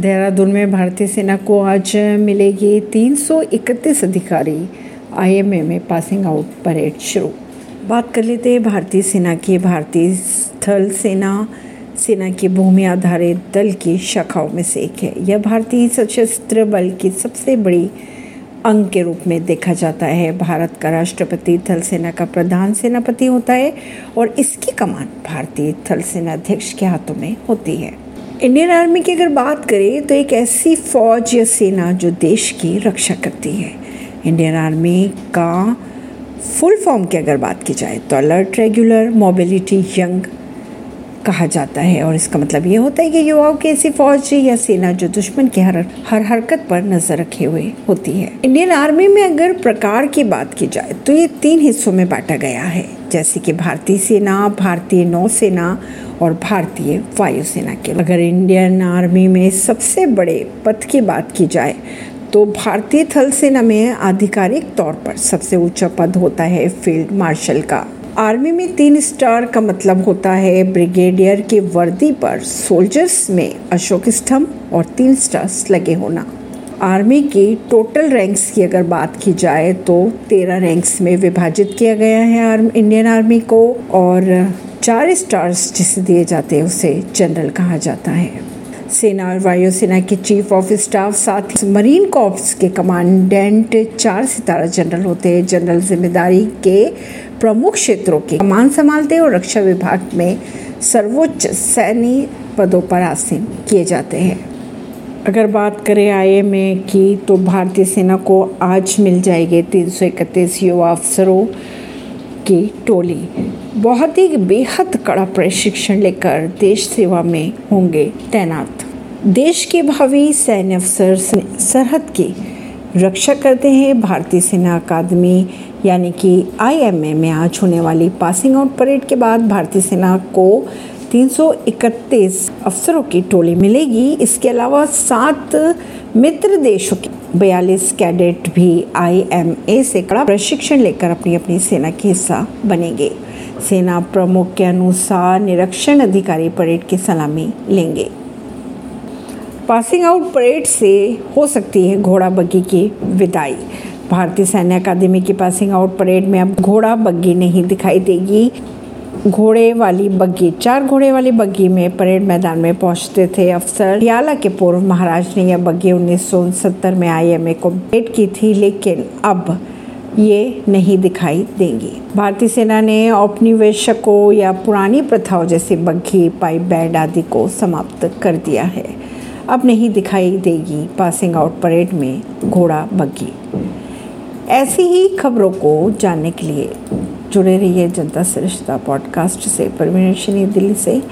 देहरादून में भारतीय सेना को आज मिलेगी 331 अधिकारी। आईएमए में पासिंग आउट परेड शुरू। बात कर लेते हैं भारतीय सेना की। भारतीय स्थल सेना सेना की भूमि आधारित दल की शाखाओं में से एक है। यह भारतीय सशस्त्र बल की सबसे बड़ी अंग के रूप में देखा जाता है। भारत का राष्ट्रपति थल सेना का प्रधान सेनापति होता है और इसकी कमान भारतीय थल सेना अध्यक्ष के हाथों में होती है। इंडियन आर्मी की अगर बात करें तो एक ऐसी फौज या सेना जो देश की रक्षा करती है। इंडियन आर्मी का फुल फॉर्म की अगर बात की जाए तो अलर्ट, रेगुलर, मोबिलिटी, यंग कहा जाता है और इसका मतलब ये होता है कि युवाओं की ऐसी फौज या सेना जो दुश्मन की हर हर हरकत पर नज़र रखे हुए होती है। इंडियन आर्मी में अगर प्रकार की बात की जाए तो ये तीन हिस्सों में बांटा गया है, जैसे कि भारतीय सेना, भारतीय नौसेना और भारतीय वायुसेना के। अगर इंडियन आर्मी में सबसे बड़े पद की बात की जाए तो भारतीय थल सेना में आधिकारिक तौर पर सबसे ऊँचा पद होता है फ़ील्ड मार्शल का। आर्मी में तीन स्टार का मतलब होता है ब्रिगेडियर की वर्दी पर सोल्जर्स में अशोक स्तंभ और तीन स्टार्स लगे होना। आर्मी की टोटल रैंक्स की अगर बात की जाए तो तेरह रैंक्स में विभाजित किया गया है आर्म, इंडियन आर्मी को और चार स्टार्स जिसे दिए जाते हैं उसे जनरल कहा जाता है। सेना और वायुसेना के चीफ ऑफ़ स्टाफ साथ ही मरीन कॉप्स के कमांडेंट चार सितारा जनरल होते हैं। जनरल ज़िम्मेदारी के प्रमुख क्षेत्रों के कमान संभालते और रक्षा विभाग में सर्वोच्च सैन्य पदों पर आसीन किए जाते हैं। अगर बात करें आई आईएमए की तो भारतीय सेना को आज मिल जाएगी तीन सौ इकतीस युवा अफसरों की टोली। बहुत ही बेहद कड़ा प्रशिक्षण लेकर देश सेवा में होंगे तैनात। देश के भावी सैन्य अफसर सरहद की रक्षा करते हैं भारतीय सेना अकादमी, यानी कि आईएमए में आज होने वाली पासिंग आउट परेड के बाद भारतीय सेना को 331 अफसरों की टोली मिलेगी। इसके अलावा सात मित्र देशों के बयालीस कैडेट भी आईएमए से कड़ा प्रशिक्षण लेकर अपनी अपनी सेना के हिस्सा बनेंगे। सेना प्रमुख के अनुसार निरीक्षण अधिकारी परेड की सलामी लेंगे। पासिंग आउट परेड से हो सकती है घोड़ा बग्गी की विदाई। भारतीय सैन्य अकादमी की पासिंग आउट परेड में अब घोड़ा बग्गी नहीं दिखाई देगी। घोड़े वाली बग्गी चार घोड़े वाली बग्गी में परेड मैदान में पहुँचते थे अफसर। हरियाला के पूर्व महाराज ने यह बग्गी उन्नीस में आईएमए को भेंट की थी, लेकिन अब ये नहीं दिखाई देंगी। भारतीय सेना ने औपनिवेशकों या पुरानी प्रथाओं जैसे बग्घी, पाइप, बैंड आदि को समाप्त कर दिया है। अब नहीं दिखाई देगी पासिंग आउट परेड में घोड़ा बग्घी। ऐसी ही खबरों को जानने के लिए जुड़े रहिए जनता सरिश्ता पॉडकास्ट से। परवीन दिल्ली से।